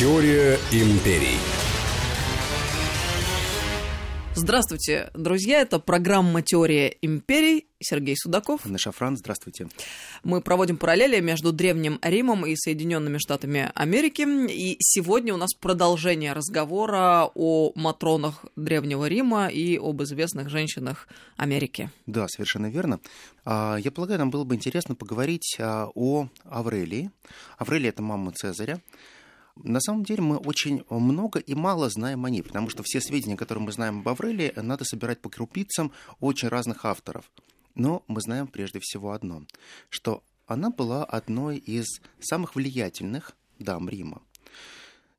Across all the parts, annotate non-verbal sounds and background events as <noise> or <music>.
Теория империй. Здравствуйте, друзья. Это программа «Теория империй». Сергей Судаков. Анна Шафран, здравствуйте. Мы проводим параллели между Древним Римом и Соединенными Штатами Америки. И сегодня у нас продолжение разговора о матронах Древнего Рима и об известных женщинах Америки. Да, совершенно верно. А, я полагаю, нам было бы интересно поговорить а, о Аврелии. Аврелия – это мама Цезаря. На самом деле мы очень много и мало знаем о ней, потому что все сведения, которые мы знаем об Аврелии, надо собирать по крупицам очень разных авторов. Но мы знаем прежде всего одно, что она была одной из самых влиятельных дам Рима.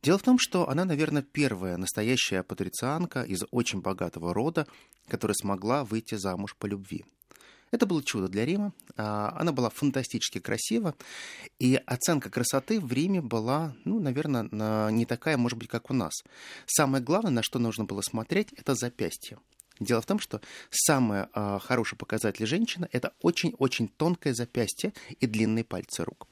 Дело в том, что она, наверное, первая настоящая патрицианка из очень богатого рода, которая смогла выйти замуж по любви. Это было чудо для Рима. А, она была фантастически красива. И оценка красоты в Риме была, ну, наверное, не такая, может быть, как у нас. Самое главное, на что нужно было смотреть, это запястье. Дело в том, что самый э, хороший показатель женщины – это очень-очень тонкое запястье и длинные пальцы рук.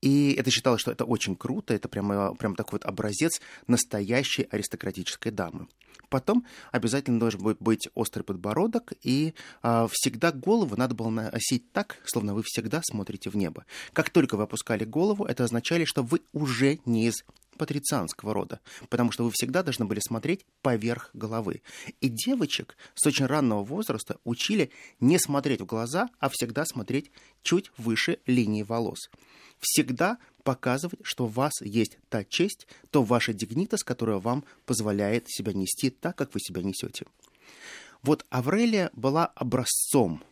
И это считалось, что это очень круто, это прямо, прямо такой вот образец настоящей аристократической дамы. Потом обязательно должен быть острый подбородок, и а, всегда голову надо было носить так, словно вы всегда смотрите в небо. Как только вы опускали голову, это означало, что вы уже не из патрицианского рода, потому что вы всегда должны были смотреть поверх головы. И девочек с очень раннего возраста учили не смотреть в глаза, а всегда смотреть чуть выше линии волос. Всегда показывать, что у вас есть та честь, то ваша дигнитас, которая вам позволяет себя нести так, как вы себя несете. Вот Аврелия была образцом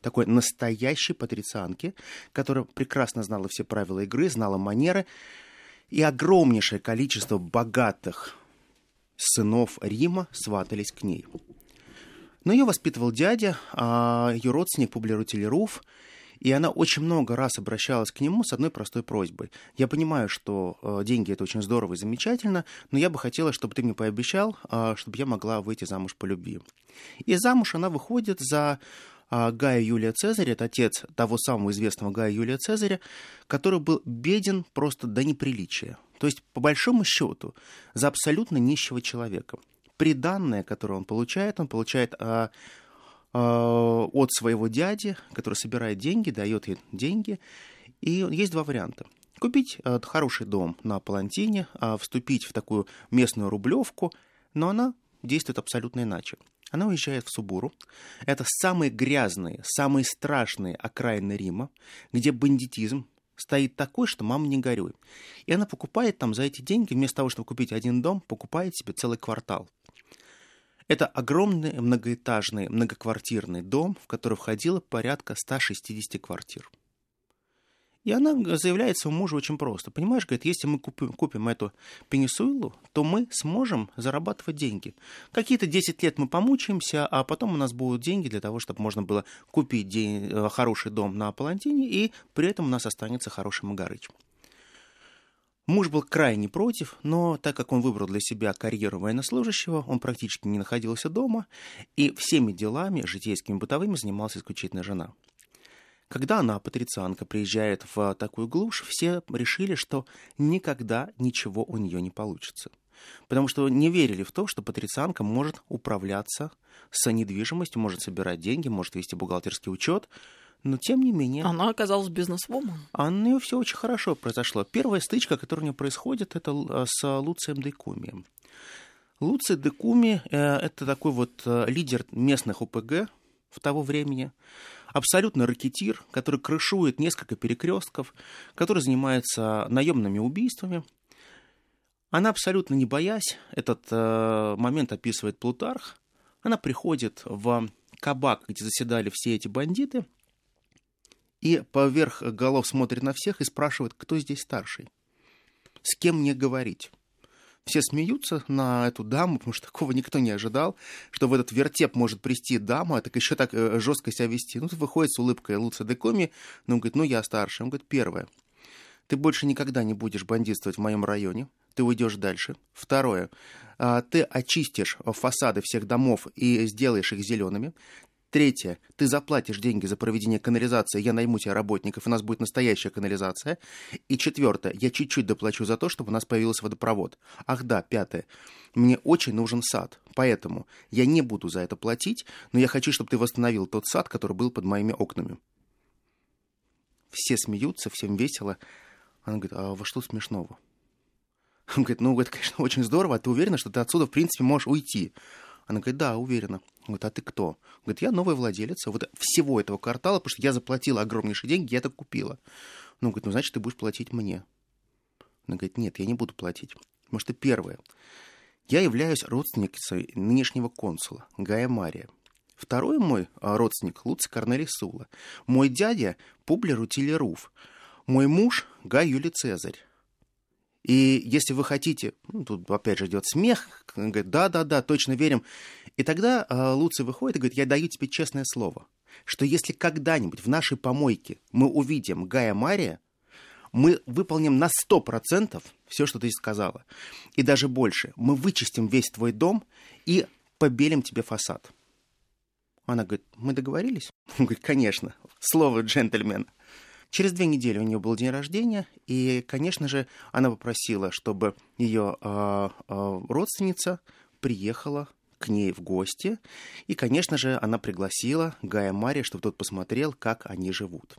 такой настоящей патрицианки, которая прекрасно знала все правила игры, знала манеры, и огромнейшее количество богатых сынов Рима сватались к ней. Но ее воспитывал дядя, а ее родственник Публий Руф, и она очень много раз обращалась к нему с одной простой просьбой. Я понимаю, что э, деньги это очень здорово и замечательно, но я бы хотела, чтобы ты мне пообещал, э, чтобы я могла выйти замуж по любви. И замуж она выходит за а, Гая Юлия Цезаря, это отец того самого известного Гая Юлия Цезаря, который был беден просто до неприличия. То есть, по большому счету, за абсолютно нищего человека. Приданное, которое он получает, он получает а, а, от своего дяди, который собирает деньги, дает ей деньги. И есть два варианта. Купить а, хороший дом на Палантине, а, вступить в такую местную рублевку, но она действует абсолютно иначе. Она уезжает в Субуру. Это самые грязные, самые страшные окраины Рима, где бандитизм стоит такой, что мама не горюй. И она покупает там за эти деньги, вместо того, чтобы купить один дом, покупает себе целый квартал. Это огромный многоэтажный, многоквартирный дом, в который входило порядка 160 квартир. И она заявляет своему мужу очень просто. Понимаешь, говорит, если мы купим, купим эту пенисуилу, то мы сможем зарабатывать деньги. Какие-то 10 лет мы помучаемся, а потом у нас будут деньги для того, чтобы можно было купить день, э, хороший дом на Палантине, и при этом у нас останется хороший Магарыч. Муж был крайне против, но так как он выбрал для себя карьеру военнослужащего, он практически не находился дома, и всеми делами, житейскими бытовыми, занималась исключительно жена. Когда она, патрицианка, приезжает в такую глушь, все решили, что никогда ничего у нее не получится. Потому что не верили в то, что патрицианка может управляться с недвижимостью, может собирать деньги, может вести бухгалтерский учет, но тем не менее... Она оказалась бизнес-вумен. А у нее все очень хорошо произошло. Первая стычка, которая у нее происходит, это э, с Луцием Декумием. Луций Декуми э, – это такой вот э, лидер местных ОПГ в того времени абсолютно ракетир, который крышует несколько перекрестков, который занимается наемными убийствами. Она абсолютно не боясь, этот э, момент описывает Плутарх, она приходит в кабак, где заседали все эти бандиты, и поверх голов смотрит на всех и спрашивает, кто здесь старший, с кем мне говорить. Все смеются на эту даму, потому что такого никто не ожидал, что в этот вертеп может прийти дама, а так еще так э, жестко себя вести. Ну, выходит с улыбкой Луция Декоми, ну, он говорит, ну, я старше. Он говорит, первое, ты больше никогда не будешь бандитствовать в моем районе, ты уйдешь дальше. Второе, а, ты очистишь фасады всех домов и сделаешь их зелеными. Третье. Ты заплатишь деньги за проведение канализации, я найму тебе работников, у нас будет настоящая канализация. И четвертое. Я чуть-чуть доплачу за то, чтобы у нас появился водопровод. Ах да, пятое. Мне очень нужен сад, поэтому я не буду за это платить, но я хочу, чтобы ты восстановил тот сад, который был под моими окнами. Все смеются, всем весело. Она говорит, а во что смешного? Он говорит, ну, это, конечно, очень здорово, а ты уверена, что ты отсюда, в принципе, можешь уйти? Она говорит, да, уверена. Говорит, а ты кто? Говорит, я новый владелец вот всего этого квартала, потому что я заплатила огромнейшие деньги, я это купила. Ну, говорит, ну, значит, ты будешь платить мне. Она говорит, нет, я не буду платить. Потому что первое, я являюсь родственницей нынешнего консула Гая Мария. Второй мой а, родственник Луций Корнелий Сула. Мой дядя Публий Рутилий Руф. Мой муж Гай Юлий Цезарь. И если вы хотите, ну, тут опять же идет смех, говорит, да-да-да, точно верим. И тогда э, Луций выходит и говорит, я даю тебе честное слово, что если когда-нибудь в нашей помойке мы увидим Гая Мария, мы выполним на 100% все, что ты сказала. И даже больше. Мы вычистим весь твой дом и побелим тебе фасад. Она говорит, мы договорились? <laughs> Он говорит, конечно, слово джентльмена. Через две недели у нее был день рождения, и, конечно же, она попросила, чтобы ее э, а, э, а, родственница приехала к ней в гости, и, конечно же, она пригласила Гая Мария, чтобы тот посмотрел, как они живут.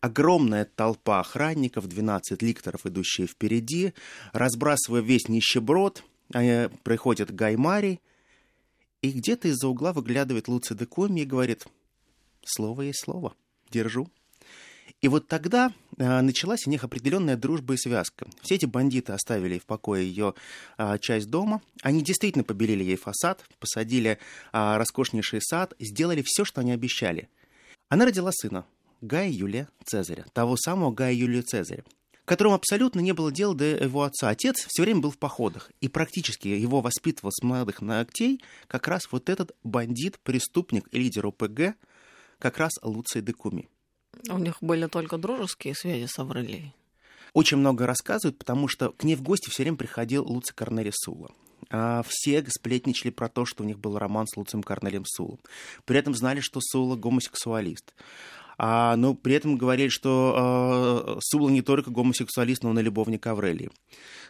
Огромная толпа охранников, 12 ликторов, идущие впереди, разбрасывая весь нищеброд, э, приходит Гай Марий, и где-то из-за угла выглядывает Луци де Коми и говорит, слово есть слово, держу. И вот тогда э, началась у них определенная дружба и связка. Все эти бандиты оставили в покое ее э, часть дома. Они действительно побелили ей фасад, посадили э, роскошнейший сад, сделали все, что они обещали. Она родила сына, Гая Юлия Цезаря, того самого Гая Юлия Цезаря которому абсолютно не было дела до его отца. Отец все время был в походах, и практически его воспитывал с молодых ногтей как раз вот этот бандит, преступник и лидер ОПГ, как раз Луций Декуми. У них были только дружеские связи с Аврелией. Очень много рассказывают, потому что к ней в гости все время приходил Луций Корнелий Сула. А все сплетничали про то, что у них был роман с Луцием Корнелием Сулом. При этом знали, что Сула гомосексуалист. А, но при этом говорили, что э, Сула не только гомосексуалист, но он и любовник Аврелии.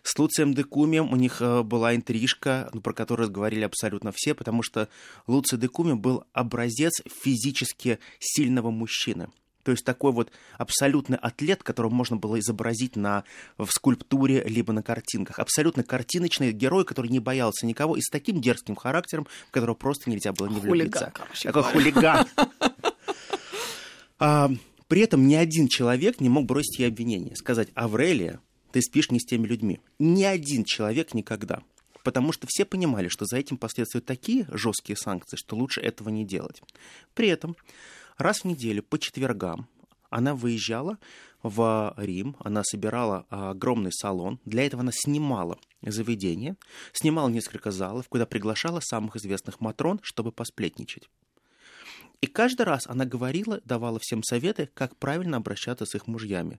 С Луцием Декумием у них э, была интрижка, ну, про которую говорили абсолютно все, потому что Луций Декуми был образец физически сильного мужчины. То есть такой вот абсолютный атлет, которого можно было изобразить на, в скульптуре либо на картинках. Абсолютно картиночный герой, который не боялся никого и с таким дерзким характером, в которого просто нельзя было не влюбиться. Хулиган, Такой хулиган. <laughs> А, при этом ни один человек не мог бросить ей обвинение, сказать, Аврелия, ты спишь не с теми людьми. Ни один человек никогда. Потому что все понимали, что за этим последуют такие жесткие санкции, что лучше этого не делать. При этом Раз в неделю по четвергам она выезжала в Рим, она собирала огромный салон. Для этого она снимала заведение, снимала несколько залов, куда приглашала самых известных матрон, чтобы посплетничать. И каждый раз она говорила, давала всем советы, как правильно обращаться с их мужьями,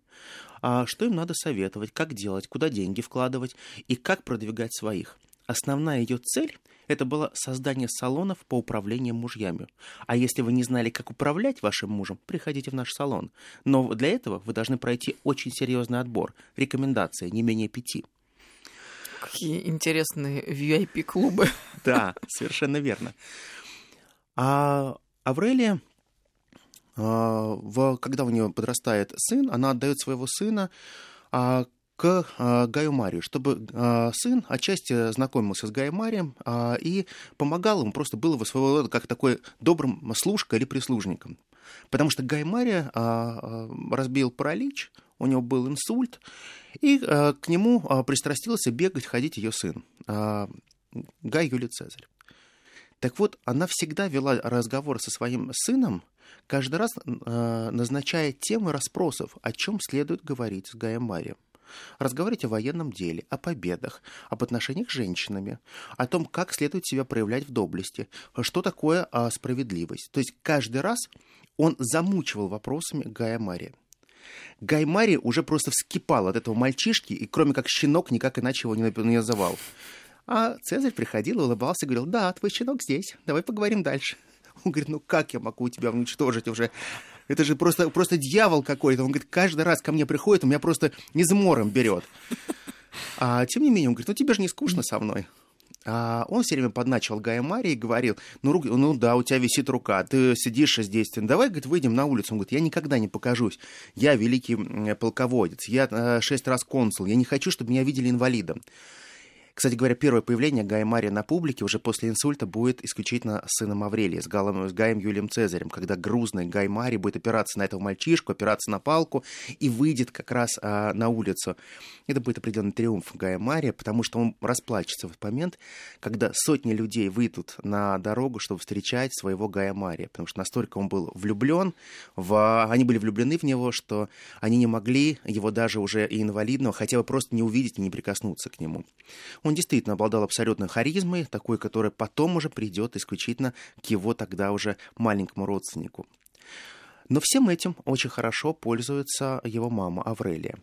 а что им надо советовать, как делать, куда деньги вкладывать и как продвигать своих. Основная ее цель это было создание салонов по управлению мужьями. А если вы не знали, как управлять вашим мужем, приходите в наш салон. Но для этого вы должны пройти очень серьезный отбор. Рекомендации не менее пяти. Какие интересные VIP-клубы. <laughs> Да, совершенно верно. А Аврелия, а, когда у нее подрастает сын, она отдает своего сына а, к э, Гаю Марию, чтобы э, сын отчасти знакомился с Гаем Марием э, и помогал ему, просто был его своего рода как такой добрым служкой или прислужником. Потому что Гай Мария разбил паралич, у него был инсульт, и к нему пристрастился бегать, ходить ее сын, Гай Юлий Цезарь. Так вот, она всегда вела разговор со своим сыном, каждый раз назначая темы расспросов, о чем следует говорить с Гаем Марием разговаривать о военном деле, о победах, об отношениях с женщинами, о том, как следует себя проявлять в доблести, что такое а, справедливость. То есть каждый раз он замучивал вопросами Гая Мария. Гай Мари уже просто вскипал от этого мальчишки, и кроме как щенок, никак иначе его не называл. А Цезарь приходил, улыбался и говорил, да, твой щенок здесь, давай поговорим дальше. Он говорит, ну как я могу тебя уничтожить уже? Это же просто, просто дьявол какой-то. Он говорит, каждый раз ко мне приходит, у меня просто измором берет. А тем не менее, он говорит, ну тебе же не скучно со мной. А он все время подначивал Гая Марии и говорил, ну, руки, ну да, у тебя висит рука, ты сидишь здесь, давай, говорит, выйдем на улицу. Он говорит, я никогда не покажусь, я великий полководец, я э, шесть раз консул, я не хочу, чтобы меня видели инвалидом. Кстати говоря, первое появление Гая Мария на публике уже после инсульта будет исключительно с сыном Аврелия, с, Галом, с Гаем Юлием Цезарем, когда грузный Гай Марий будет опираться на этого мальчишку, опираться на палку и выйдет как раз а, на улицу. Это будет определенный триумф Гая Мария, потому что он расплачется в этот момент, когда сотни людей выйдут на дорогу, чтобы встречать своего Гая Мария, потому что настолько он был влюблен, в... они были влюблены в него, что они не могли его даже уже и инвалидного хотя бы просто не увидеть и не прикоснуться к нему. Действительно обладал абсолютной харизмой, такой, которая потом уже придет исключительно к его тогда уже маленькому родственнику. Но всем этим очень хорошо пользуется его мама Аврелия.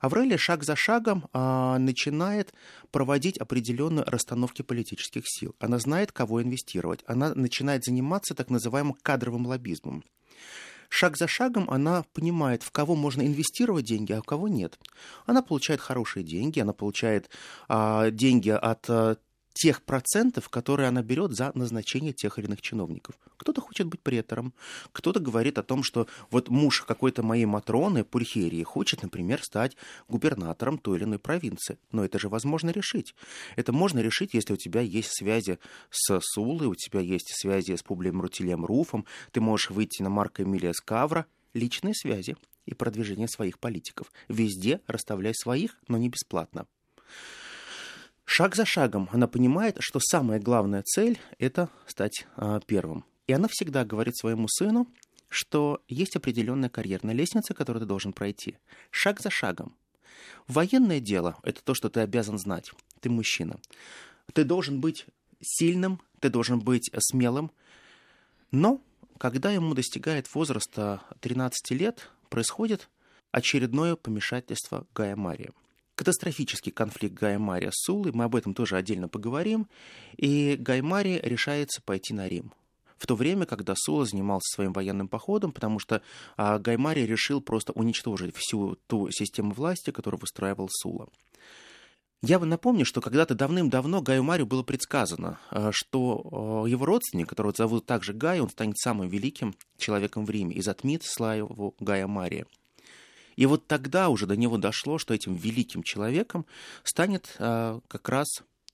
Аврелия шаг за шагом а, начинает проводить определенную расстановки политических сил. Она знает, кого инвестировать. Она начинает заниматься так называемым кадровым лоббизмом шаг за шагом она понимает, в кого можно инвестировать деньги, а в кого нет. Она получает хорошие деньги, она получает а, деньги от а, тех процентов, которые она берет за назначение тех или иных чиновников. Кто-то хочет быть претором, кто-то говорит о том, что вот муж какой-то моей Матроны, Пульхерии, хочет, например, стать губернатором той или иной провинции. Но это же возможно решить. Это можно решить, если у тебя есть связи с Сулой, у тебя есть связи с Публием Рутилием Руфом, ты можешь выйти на Марка Эмилия Скавра, личные связи и продвижение своих политиков. Везде расставляй своих, но не бесплатно. Шаг за шагом она понимает, что самая главная цель – это стать а, первым. И она всегда говорит своему сыну, что есть определенная карьерная лестница, которую ты должен пройти. Шаг за шагом. Военное дело – это то, что ты обязан знать. Ты мужчина. Ты должен быть сильным, ты должен быть смелым. Но когда ему достигает возраста 13 лет, происходит очередное помешательство Гая Мария – катастрофический конфликт Гая Мария с Сулой, мы об этом тоже отдельно поговорим, и Гай Мария решается пойти на Рим в то время, когда Сула занимался своим военным походом, потому что а, Гаймари решил просто уничтожить всю ту систему власти, которую выстраивал Сула. Я бы напомню, что когда-то давным-давно Гаю Марию было предсказано, а, что а, его родственник, которого зовут также Гай, он станет самым великим человеком в Риме и затмит славу Гая Мария. И вот тогда уже до него дошло, что этим великим человеком станет а, как раз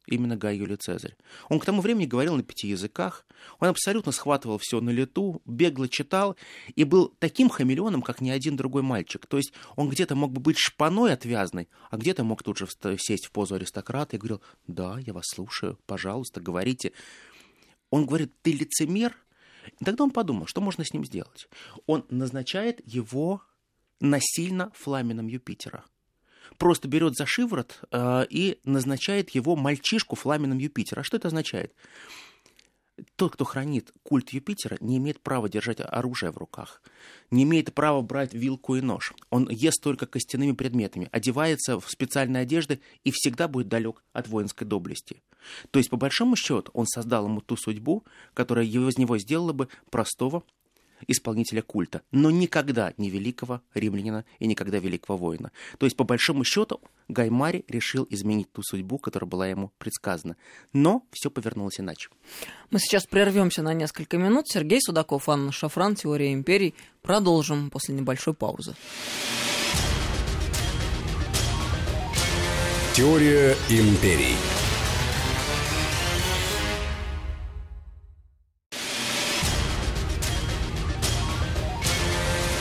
именно Гай Юлий Цезарь. Он к тому времени говорил на пяти языках, он абсолютно схватывал все на лету, бегло читал и был таким хамелеоном, как ни один другой мальчик. То есть он где-то мог бы быть шпаной отвязной, а где-то мог тут же сесть в позу аристократа и говорил, да, я вас слушаю, пожалуйста, говорите. Он говорит, ты лицемер? И тогда он подумал, что можно с ним сделать. Он назначает его насильно фламеном Юпитера. Просто берет за шиворот э, и назначает его мальчишку фламеном Юпитера. А что это означает? Тот, кто хранит культ Юпитера, не имеет права держать оружие в руках, не имеет права брать вилку и нож. Он ест только костяными предметами, одевается в специальные одежды и всегда будет далек от воинской доблести. То есть, по большому счету, он создал ему ту судьбу, которая его из него сделала бы простого исполнителя культа, но никогда не великого римлянина и никогда великого воина. То есть, по большому счету, Гаймари решил изменить ту судьбу, которая была ему предсказана. Но все повернулось иначе. Мы сейчас прервемся на несколько минут. Сергей Судаков, Анна Шафран, Теория империй. Продолжим после небольшой паузы. Теория империй.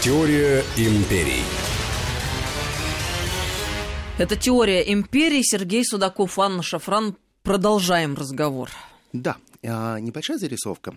Теория империй. Это теория империи. Сергей Судаков, Анна Шафран. Продолжаем разговор. Да, а, небольшая зарисовка.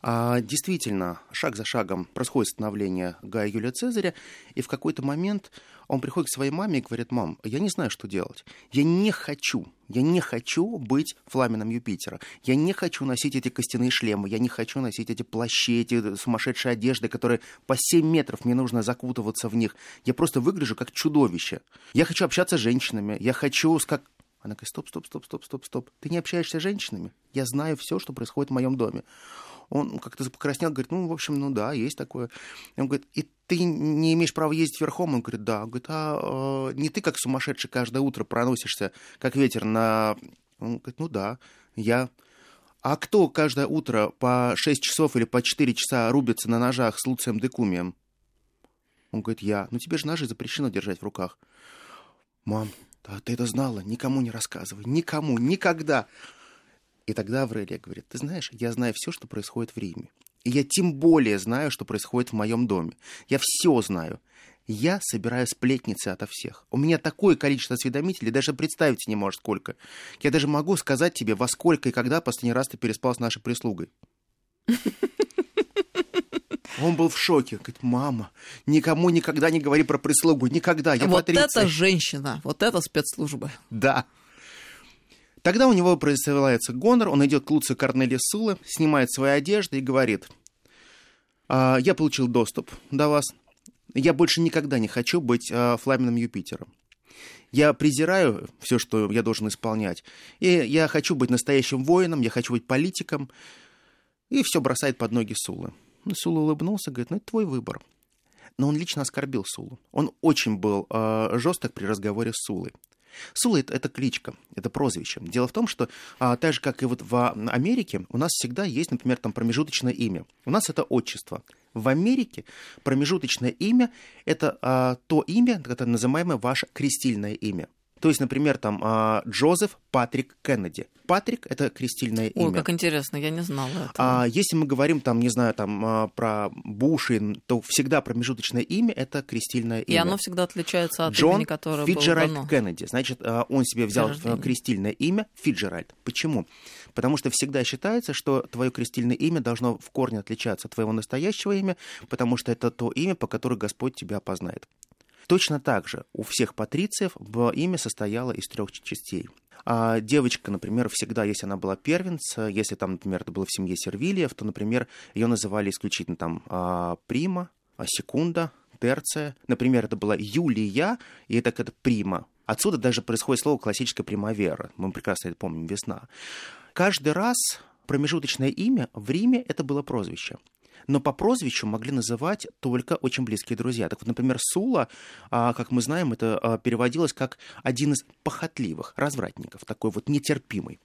А, действительно, шаг за шагом происходит становление Гая Юлия Цезаря, и в какой-то момент он приходит к своей маме и говорит, мам, я не знаю, что делать. Я не хочу, я не хочу быть фламеном Юпитера. Я не хочу носить эти костяные шлемы, я не хочу носить эти плащи, эти сумасшедшие одежды, которые по 7 метров мне нужно закутываться в них. Я просто выгляжу как чудовище. Я хочу общаться с женщинами, я хочу как Она говорит, стоп, стоп, стоп, стоп, стоп, стоп. Ты не общаешься с женщинами? Я знаю все, что происходит в моем доме. Он как-то покраснел, говорит, ну, в общем, ну да, есть такое. Он говорит, и ты не имеешь права ездить верхом? Он говорит, да. Он говорит, а э, не ты как сумасшедший каждое утро проносишься, как ветер на... Он говорит, ну да, я... А кто каждое утро по 6 часов или по 4 часа рубится на ножах с Луцием Декумием? Он говорит, я. Ну тебе же ножи запрещено держать в руках. Мам, да ты это знала, никому не рассказывай, никому, никогда. И тогда Аврелия говорит, ты знаешь, я знаю все, что происходит в Риме. И я тем более знаю, что происходит в моем доме. Я все знаю. Я собираю сплетницы ото всех. У меня такое количество осведомителей, даже представить не может сколько. Я даже могу сказать тебе, во сколько и когда последний раз ты переспал с нашей прислугой. Он был в шоке. Говорит, мама, никому никогда не говори про прислугу. Никогда. Я вот Патриция. это женщина, вот это спецслужбы. Да. Тогда у него присылается гонор, он идет к Луцию Корнелия Сулы, снимает свои одежды и говорит, «А, я получил доступ до вас, я больше никогда не хочу быть а, фламенным Юпитером. Я презираю все, что я должен исполнять, и я хочу быть настоящим воином, я хочу быть политиком, и все бросает под ноги Сулы. Сула улыбнулся, говорит, ну это твой выбор. Но он лично оскорбил Сулу. Он очень был э, жесток при разговоре с Сулой. Сула это, это кличка, это прозвище. Дело в том, что а, так же, как и вот в Америке, у нас всегда есть, например, там промежуточное имя. У нас это отчество. В Америке промежуточное имя это а, то имя, это называемое ваше крестильное имя. То есть, например, там а, Джозеф Патрик Кеннеди. Патрик — это крестильное Ой, имя. как интересно, я не знала этого. А если мы говорим, там, не знаю, там, а, про Буши, то всегда промежуточное имя — это крестильное И имя. оно всегда отличается от Джон имени, которое Фиджеральд было дано. Кеннеди. Значит, а, он себе взял э, крестильное имя Фиджеральд. Почему? Потому что всегда считается, что твое крестильное имя должно в корне отличаться от твоего настоящего имя, потому что это то имя, по которому Господь тебя опознает. Точно так же у всех патрициев имя состояло из трех частей. А девочка, например, всегда, если она была первенца, если там, например, это было в семье Сервилиев, то, например, ее называли исключительно там а, прима, а, секунда, терция. Например, это была Юлия, и это как прима. Отсюда даже происходит слово классическая примавера. Мы прекрасно это помним, весна. Каждый раз промежуточное имя в Риме это было прозвище. Но по прозвищу могли называть только очень близкие друзья. Так вот, например, Сула, а, как мы знаем, это а, переводилось как один из похотливых развратников, такой вот нетерпимый.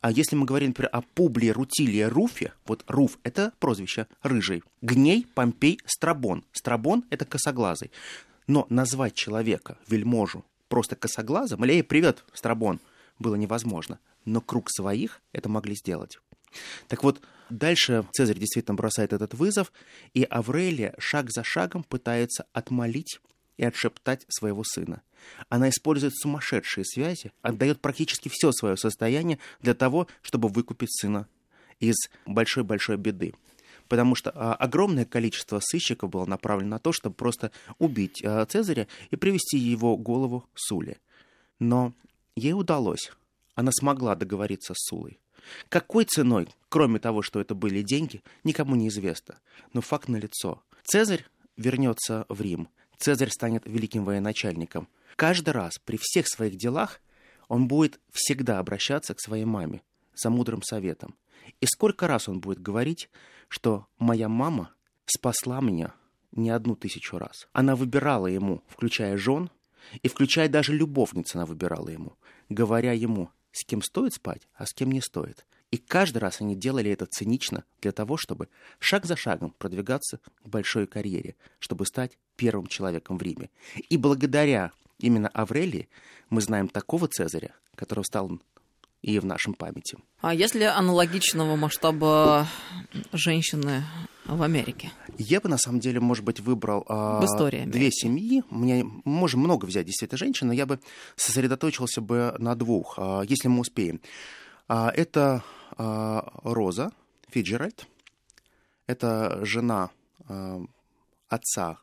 А если мы говорим, например, о Публии Рутилия Руфе, вот Руф — это прозвище рыжий. Гней, Помпей, Страбон. Страбон — это косоглазый. Но назвать человека, вельможу, просто косоглазым, или «Эй, привет, Страбон», было невозможно. Но круг своих это могли сделать. Так вот, дальше Цезарь действительно бросает этот вызов, и Аврелия шаг за шагом пытается отмолить и отшептать своего сына. Она использует сумасшедшие связи, отдает практически все свое состояние для того, чтобы выкупить сына из большой-большой беды. Потому что а, огромное количество сыщиков было направлено на то, чтобы просто убить а, Цезаря и привести его голову Суле. Но ей удалось. Она смогла договориться с Сулой. Какой ценой, кроме того, что это были деньги, никому не известно. Но факт налицо. Цезарь вернется в Рим. Цезарь станет великим военачальником. Каждый раз при всех своих делах он будет всегда обращаться к своей маме за мудрым советом. И сколько раз он будет говорить, что моя мама спасла меня не одну тысячу раз. Она выбирала ему, включая жен, и включая даже любовниц она выбирала ему, говоря ему, с кем стоит спать, а с кем не стоит. И каждый раз они делали это цинично для того, чтобы шаг за шагом продвигаться к большой карьере, чтобы стать первым человеком в Риме. И благодаря именно Аврелии мы знаем такого Цезаря, который стал и в нашем памяти. А если аналогичного масштаба женщины в Америке? Я бы, на самом деле, может быть, выбрал В истории две семьи. Мне можем много взять действительно женщин, но я бы сосредоточился бы на двух, а, если мы успеем. А, это а, Роза Фиджеральд. Это жена а, отца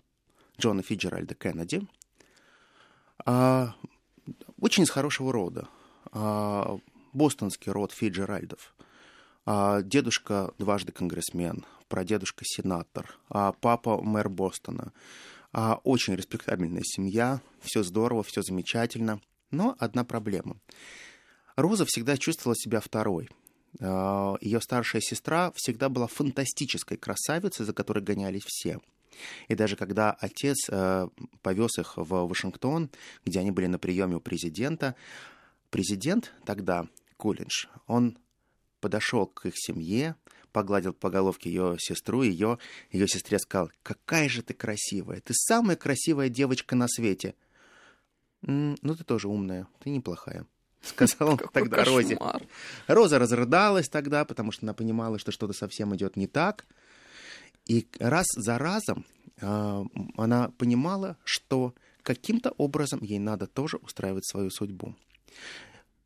Джона Фиджеральда Кеннеди. А, очень из хорошего рода. Бостонский род Фиджеральдов. А, дедушка дважды конгрессмен, прадедушка сенатор, а папа мэр Бостона. А, очень респектабельная семья, все здорово, все замечательно. Но одна проблема. Роза всегда чувствовала себя второй. Ее старшая сестра всегда была фантастической красавицей, за которой гонялись все. И даже когда отец э, повез их в Вашингтон, где они были на приеме у президента, президент тогда, Кулинш, он подошел к их семье, погладил по головке ее сестру, ее, ее сестре сказал, какая же ты красивая, ты самая красивая девочка на свете. «М, Ну, ты тоже умная, ты неплохая. Сказал он <laughs> тогда Розе. кошмар. Роза разрыдалась тогда, потому что она понимала, что что-то совсем идет не так. И раз за разом а, она понимала, что каким-то образом ей надо тоже устраивать свою судьбу.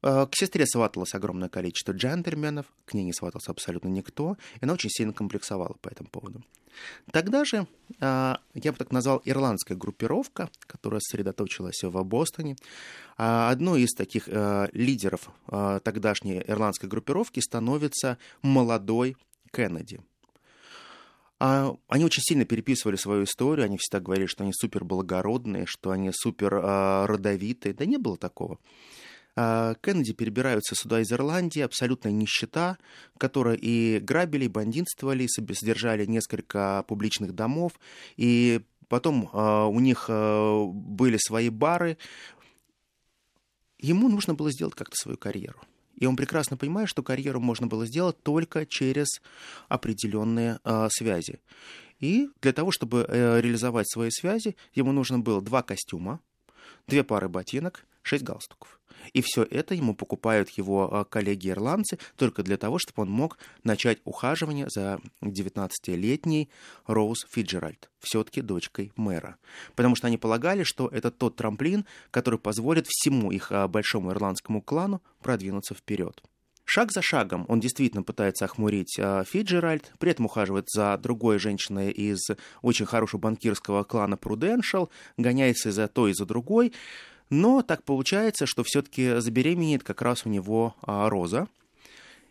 А, К сестре сваталось огромное количество джентльменов, к ней не сватался абсолютно никто, и она очень сильно комплексовала по этому поводу. Тогда же, а, я бы так назвал, ирландская группировка, которая сосредоточилась в Бостоне, а, одной из таких лидеров тогдашней ирландской группировки становится молодой Кеннеди. А, Они очень сильно переписывали свою историю, они всегда говорили, что они супер благородные, что они супер родовитые. Да не было такого. А, Кеннеди перебираются сюда из Ирландии, абсолютная нищета, которая и грабили, и бандитствовали, содержали несколько публичных домов, и потом а, у них а, были свои бары. Ему нужно было сделать как-то свою карьеру. И он прекрасно понимает, что карьеру можно было сделать только через определенные а, связи. И для того, чтобы э, реализовать свои связи, ему нужно было два костюма, две пары ботинок, шесть галстуков. И все это ему покупают его а, коллеги-ирландцы только для того, чтобы он мог начать ухаживание за 19-летней Роуз Фиджеральд, все-таки дочкой мэра. Потому что они полагали, что это тот трамплин, который позволит всему их а, большому ирландскому клану продвинуться вперед. Шаг за шагом он действительно пытается охмурить а, Фиджеральд, при этом ухаживает за другой женщиной из очень хорошего банкирского клана Prudential, гоняется за той, и за другой. Но так получается, что все-таки забеременеет как раз у него а, Роза.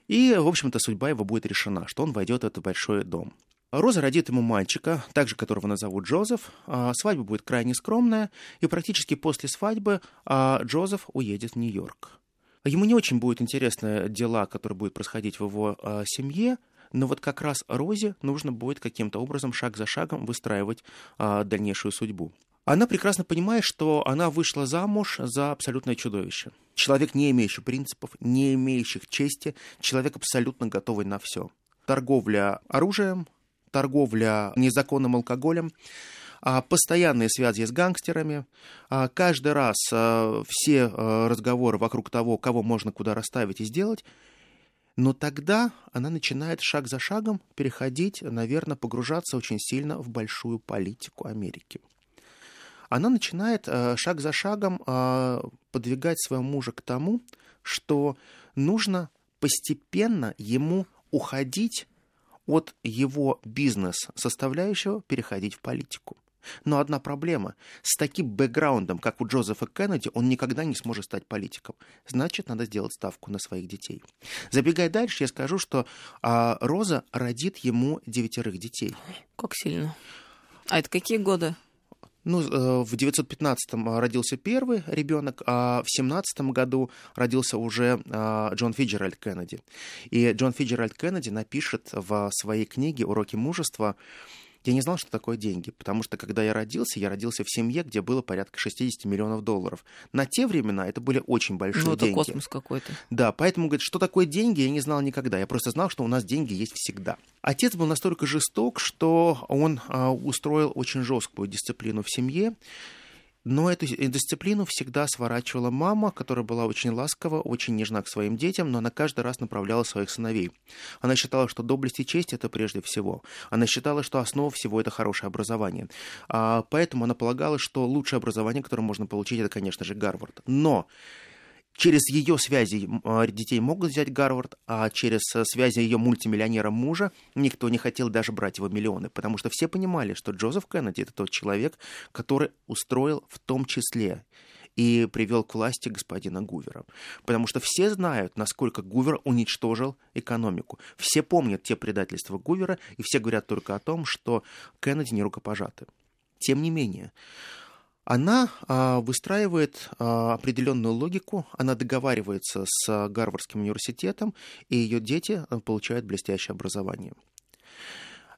И, в общем-то, судьба его будет решена, что он войдет в этот большой дом. Роза родит ему мальчика, также которого назовут Джозеф. А, Свадьба будет крайне скромная, и практически после свадьбы а, Джозеф уедет в Нью-Йорк. Ему не очень будут интересны дела, которые будут происходить в его семье, но вот как раз Розе нужно будет каким-то образом, шаг за шагом, выстраивать дальнейшую судьбу. Она прекрасно понимает, что она вышла замуж за абсолютное чудовище. Человек, не имеющий принципов, не имеющих чести, человек абсолютно готовый на все. Торговля оружием, торговля незаконным алкоголем, а, постоянные связи с гангстерами. А, Каждый раз а, все разговоры вокруг того, кого можно куда расставить и сделать. Но тогда она начинает шаг за шагом переходить, наверное, погружаться очень сильно в большую политику Америки. Она начинает э, шаг за шагом э, подвигать своего мужа к тому, что нужно постепенно ему уходить от его бизнес-составляющего, переходить в политику. Но одна проблема. С таким бэкграундом, как у Джозефа Кеннеди, он никогда не сможет стать политиком. Значит, надо сделать ставку на своих детей. Забегая дальше, я скажу, что а, Роза родит ему девятерых детей. Как сильно. А это какие годы? Ну, э, в 915-м родился первый ребенок, а в 17 году родился уже а, Джон Фиджеральд Кеннеди. И Джон Фиджеральд Кеннеди напишет в своей книге «Уроки мужества» Я не знал, что такое деньги, потому что когда я родился, я родился в семье, где было порядка 60 миллионов долларов. На те времена это были очень большие Ну, это деньги. космос какой-то. Да, поэтому, говорит, что такое деньги, я не знал никогда. Я просто знал, что у нас деньги есть всегда. Отец был настолько жесток, что он а, устроил очень жесткую дисциплину в семье. Но эту дисциплину всегда сворачивала мама, которая была очень ласкова, очень нежна к своим детям, но она каждый раз направляла своих сыновей. Она считала, что доблесть и честь это прежде всего. Она считала, что основа всего это хорошее образование. А, поэтому она полагала, что лучшее образование, которое можно получить, это, конечно же, Гарвард. Но Через ее связи м, детей могут взять Гарвард, а через э, связи ее мультимиллионера мужа никто не хотел даже брать его миллионы, потому что все понимали, что Джозеф Кеннеди это тот человек, который устроил в том числе и привел к власти господина Гувера. Потому что все знают, насколько Гувер уничтожил экономику. Все помнят те предательства Гувера, и все говорят только о том, что Кеннеди не рукопожаты. Тем не менее, она а, выстраивает а, определенную логику, она договаривается с Гарвардским университетом, и ее дети а, получают блестящее образование.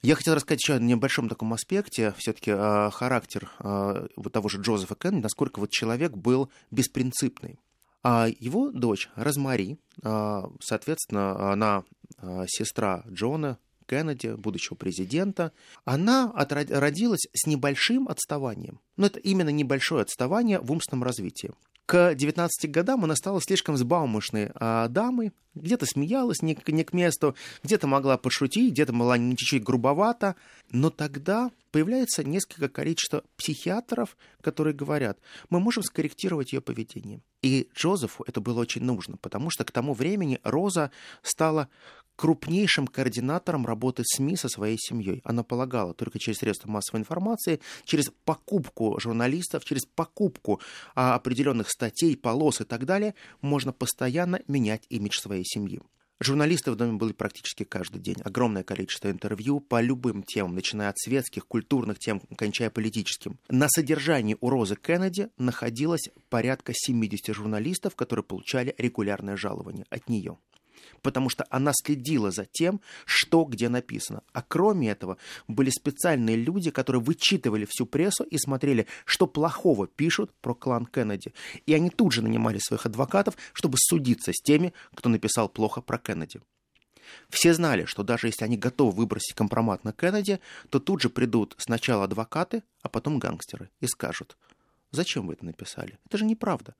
Я хотел рассказать еще о небольшом таком аспекте, все-таки э, характер э, вот того же Джозефа Кеннеди, насколько вот человек был беспринципный. А его дочь Розмари, э, соответственно, она э, сестра Джона Кеннеди, будущего президента, она родилась с небольшим отставанием. Но это именно небольшое отставание в умственном развитии. К 19 годам она стала слишком взбаумышной а, дамой, где-то смеялась не, не к месту, где-то могла пошутить, где-то была чуть-чуть грубовата. Но тогда появляется несколько количество психиатров, которые говорят, мы можем скорректировать ее поведение. И Джозефу это было очень нужно, потому что к тому времени Роза стала крупнейшим координатором работы СМИ со своей семьей. Она полагала только через средства массовой информации, через покупку журналистов, через покупку а, определенных статей, полос и так далее, можно постоянно менять имидж своей семьи. Журналисты в доме были практически каждый день. Огромное количество интервью по любым темам, начиная от светских, культурных тем, кончая политическим. На содержании у Розы Кеннеди находилось порядка 70 журналистов, которые получали регулярное жалование от нее потому что она следила за тем, что где написано. А кроме этого, были специальные люди, которые вычитывали всю прессу и смотрели, что плохого пишут про клан Кеннеди. И они тут же нанимали своих адвокатов, чтобы судиться с теми, кто написал плохо про Кеннеди. Все знали, что даже если они готовы выбросить компромат на Кеннеди, то тут же придут сначала адвокаты, а потом гангстеры и скажут, зачем вы это написали? Это же неправда.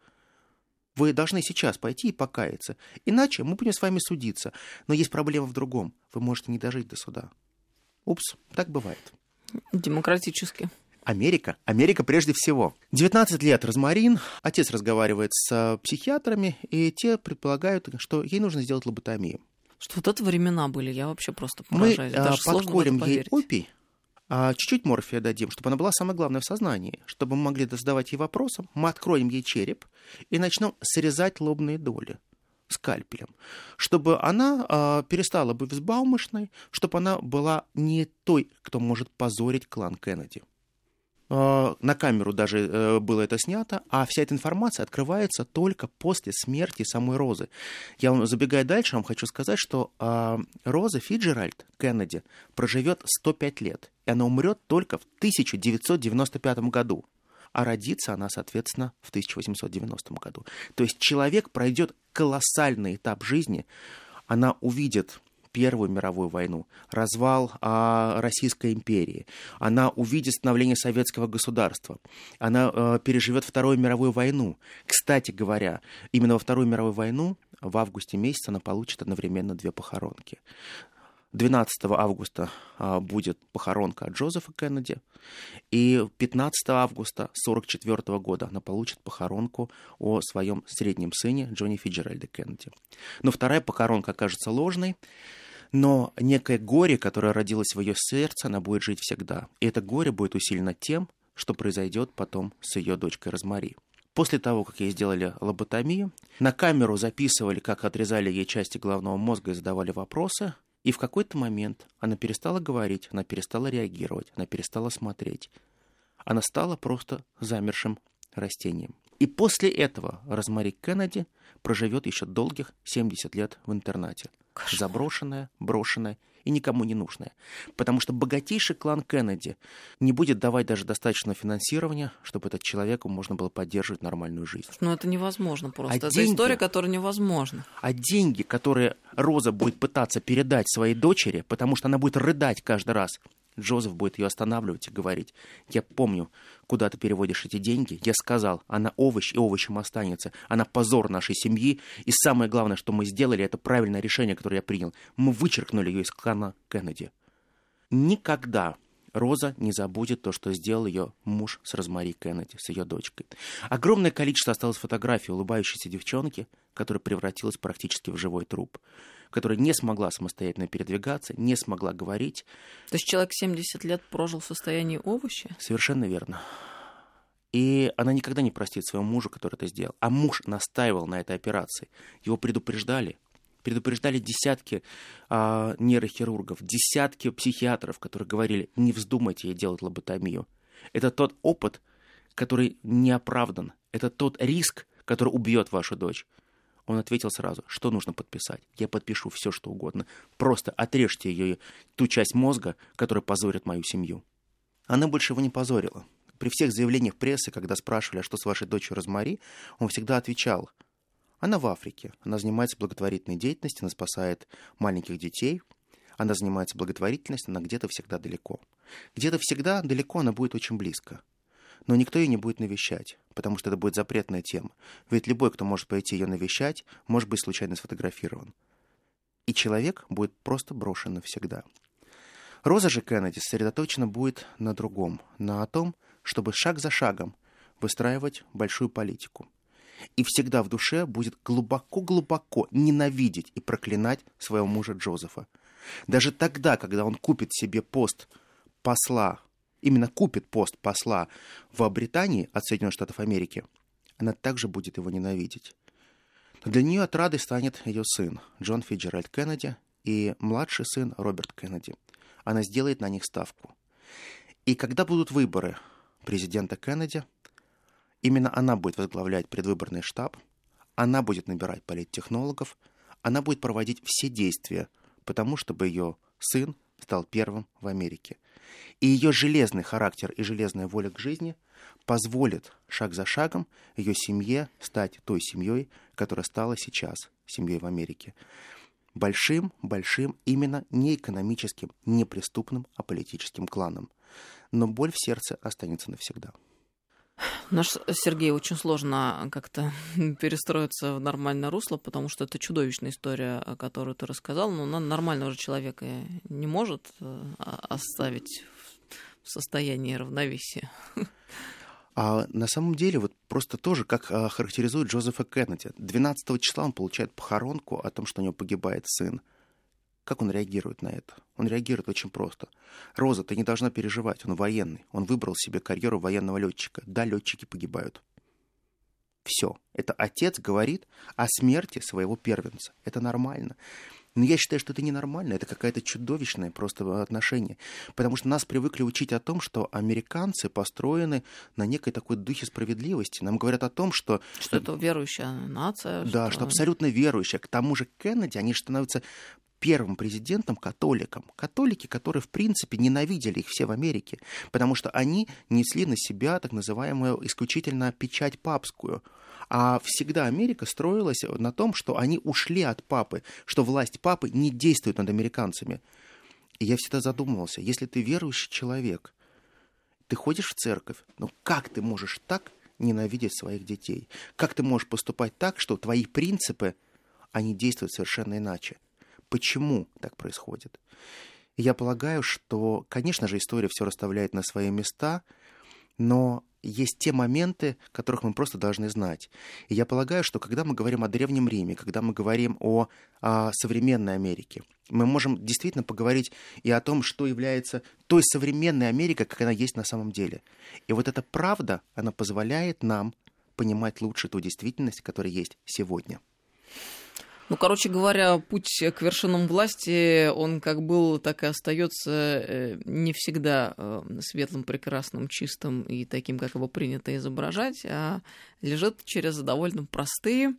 Вы должны сейчас пойти и покаяться. Иначе мы будем с вами судиться. Но есть проблема в другом. Вы можете не дожить до суда. Упс, так бывает. Демократически. Америка. Америка прежде всего. 19 лет Розмарин. Отец разговаривает с психиатрами, и те предполагают, что ей нужно сделать лоботомию. Что вот это времена были, я вообще просто поражаюсь. Мы Даже подколем ей опий, а чуть-чуть морфия дадим, чтобы она была самое главное в сознании, чтобы мы могли задавать ей вопросы, мы откроем ей череп и начнем срезать лобные доли скальпелем, чтобы она э, перестала быть взбаумышной, чтобы она была не той, кто может позорить клан Кеннеди. Э, на камеру даже э, было это снято, а вся эта информация открывается только после смерти самой Розы. Я вам, забегая дальше, вам хочу сказать, что э, Роза Фиджеральд Кеннеди проживет 105 лет, и она умрет только в 1995 году. А родится она, соответственно, в 1890 году. То есть человек пройдет колоссальный этап жизни, она увидит Первую мировую войну, развал а, Российской империи, она увидит становление советского государства, она а, переживет Вторую мировую войну. Кстати говоря, именно во Вторую мировую войну в августе месяце она получит одновременно две похоронки. 12 августа а, будет похоронка Джозефа Кеннеди, и 15 августа 1944 года она получит похоронку о своем среднем сыне Джонни Фиджеральде Кеннеди. Но вторая похоронка окажется ложной, но некое горе, которое родилось в ее сердце, она будет жить всегда. И это горе будет усилено тем, что произойдет потом с ее дочкой Розмари. После того, как ей сделали лоботомию, на камеру записывали, как отрезали ей части головного мозга и задавали вопросы, и в какой-то момент она перестала говорить, она перестала реагировать, она перестала смотреть. Она стала просто замершим растением. И после этого Розмари Кеннеди проживет еще долгих 70 лет в интернате. Заброшенная, брошенная и никому не нужная. Потому что богатейший клан Кеннеди не будет давать даже достаточно финансирования, чтобы этот человеку можно было поддерживать нормальную жизнь. Ну, это невозможно просто. А это деньги, история, которая невозможна. А деньги, которые Роза будет пытаться передать своей дочери, потому что она будет рыдать каждый раз, Джозеф будет ее останавливать и говорить, я помню, куда ты переводишь эти деньги. Я сказал, она овощ и овощем останется. Она позор нашей семьи. И самое главное, что мы сделали, это правильное решение, которое я принял. Мы вычеркнули ее из клана Кеннеди. Никогда Роза не забудет то, что сделал ее муж с Розмари Кеннеди, с ее дочкой. Огромное количество осталось фотографий улыбающейся девчонки, которая превратилась практически в живой труп, которая не смогла самостоятельно передвигаться, не смогла говорить. То есть человек 70 лет прожил в состоянии овоща? Совершенно верно. И она никогда не простит своему мужу, который это сделал. А муж настаивал на этой операции. Его предупреждали, предупреждали десятки а, нейрохирургов, десятки психиатров, которые говорили, не вздумайте ей делать лоботомию. Это тот опыт, который не оправдан. Это тот риск, который убьет вашу дочь. Он ответил сразу, что нужно подписать. Я подпишу все, что угодно. Просто отрежьте ее ту часть мозга, которая позорит мою семью. Она больше его не позорила. При всех заявлениях прессы, когда спрашивали, а что с вашей дочерью Розмари, он всегда отвечал, она в Африке, она занимается благотворительной деятельностью, она спасает маленьких детей, она занимается благотворительностью, она где-то всегда далеко. Где-то всегда далеко она будет очень близко. Но никто ее не будет навещать, потому что это будет запретная тема. Ведь любой, кто может пойти ее навещать, может быть случайно сфотографирован. И человек будет просто брошен навсегда. Роза же Кеннеди сосредоточена будет на другом, на том, чтобы шаг за шагом выстраивать большую политику. И всегда в душе будет глубоко-глубоко ненавидеть и проклинать своего мужа Джозефа. Даже тогда, когда он купит себе пост посла именно купит пост посла в Британии от Соединенных Штатов Америки, она также будет его ненавидеть. Но для нее отрадой станет ее сын Джон Фиджеральд Кеннеди и младший сын Роберт Кеннеди. Она сделает на них ставку. И когда будут выборы президента Кеннеди, именно она будет возглавлять предвыборный штаб, она будет набирать политтехнологов, она будет проводить все действия, потому чтобы ее сын стал первым в Америке. И ее железный характер и железная воля к жизни позволит шаг за шагом ее семье стать той семьей, которая стала сейчас семьей в Америке. Большим, большим, именно не экономическим, не преступным, а политическим кланом. Но боль в сердце останется навсегда. Наш Сергей очень сложно как-то <laughs> перестроиться в нормальное русло, потому что это чудовищная история, которую ты рассказал, но нормального же человека не может э, оставить в состоянии равновесия. А на самом деле, вот просто тоже, как а, характеризует Джозефа Кеннеди, 12 числа он получает похоронку о том, что у него погибает сын. Как он реагирует на это? Он реагирует очень просто. Роза, ты не должна переживать, он военный. Он выбрал себе карьеру военного летчика. Да, летчики погибают. Все. Это отец говорит о смерти своего первенца. Это нормально. Но я считаю, что это ненормально, это какое-то чудовищное просто отношение. Потому что нас привыкли учить о том, что американцы построены на некой такой духе справедливости. Нам говорят о том, что... Что это верующая нация. Да, что, что абсолютно верующая. К тому же Кеннеди, они становятся первым президентом католиком. Католики, которые, в принципе, ненавидели их все в Америке, потому что они несли на себя так называемую исключительно печать папскую. А всегда Америка строилась на том, что они ушли от папы, что власть папы не действует над американцами. И я всегда задумывался, если ты верующий человек, ты ходишь в церковь, но как ты можешь так ненавидеть своих детей? Как ты можешь поступать так, что твои принципы, они действуют совершенно иначе? Почему так происходит. И я полагаю, что, конечно же, история все расставляет на свои места, но есть те моменты, которых мы просто должны знать. И я полагаю, что когда мы говорим о Древнем Риме, когда мы говорим о, о современной Америке, мы можем действительно поговорить и о том, что является той современной Америкой, как она есть на самом деле. И вот эта правда, она позволяет нам понимать лучше ту действительность, которая есть сегодня. Ну, короче говоря, путь к вершинам власти, он как был, так и остается э, не всегда э, светлым, прекрасным, чистым и таким, как его принято изображать, а лежит через довольно простые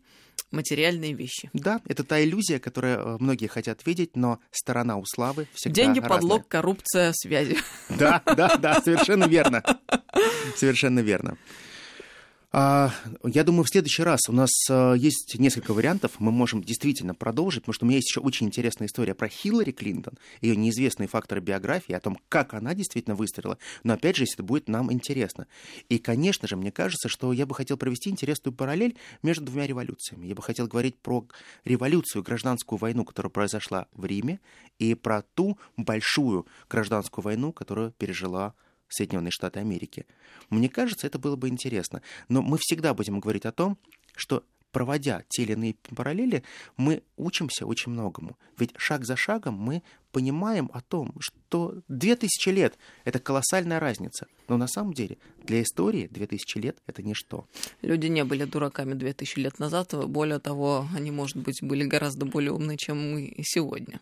материальные вещи. Да, это та иллюзия, которую э, многие хотят видеть, но сторона у славы всегда Деньги, разная. подлог, коррупция, связи. Да, да, да, совершенно верно. Совершенно верно. А, я думаю, в следующий раз у нас а, есть несколько вариантов. Мы можем действительно продолжить, потому что у меня есть еще очень интересная история про Хиллари Клинтон, ее неизвестные факторы биографии, о том, как она действительно выстрелила. Но опять же, если это будет нам интересно. И, конечно же, мне кажется, что я бы хотел провести интересную параллель между двумя революциями. Я бы хотел говорить про революцию, гражданскую войну, которая произошла в Риме, и про ту большую гражданскую войну, которую пережила Соединенные Штаты Америки. Мне кажется, это было бы интересно. Но мы всегда будем говорить о том, что проводя те или иные параллели, мы учимся очень многому. Ведь шаг за шагом мы понимаем о том, что 2000 лет — это колоссальная разница. Но на самом деле для истории 2000 лет — это ничто. Люди не были дураками 2000 лет назад. Более того, они, может быть, были гораздо более умны, чем мы сегодня.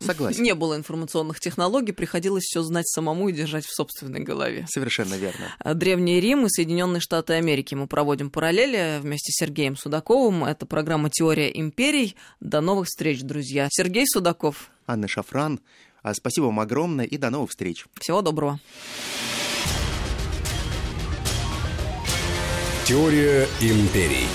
Согласен. Не было информационных технологий, приходилось все знать самому и держать в собственной голове. Совершенно верно. Древний Рим и Соединенные Штаты Америки. Мы проводим параллели вместе с Сергеем Судаковым. Это программа «Теория империй». До новых встреч, друзья. Сергей Судаков. Анна Шафран. А, спасибо вам огромное и до новых встреч. Всего доброго. Теория империй.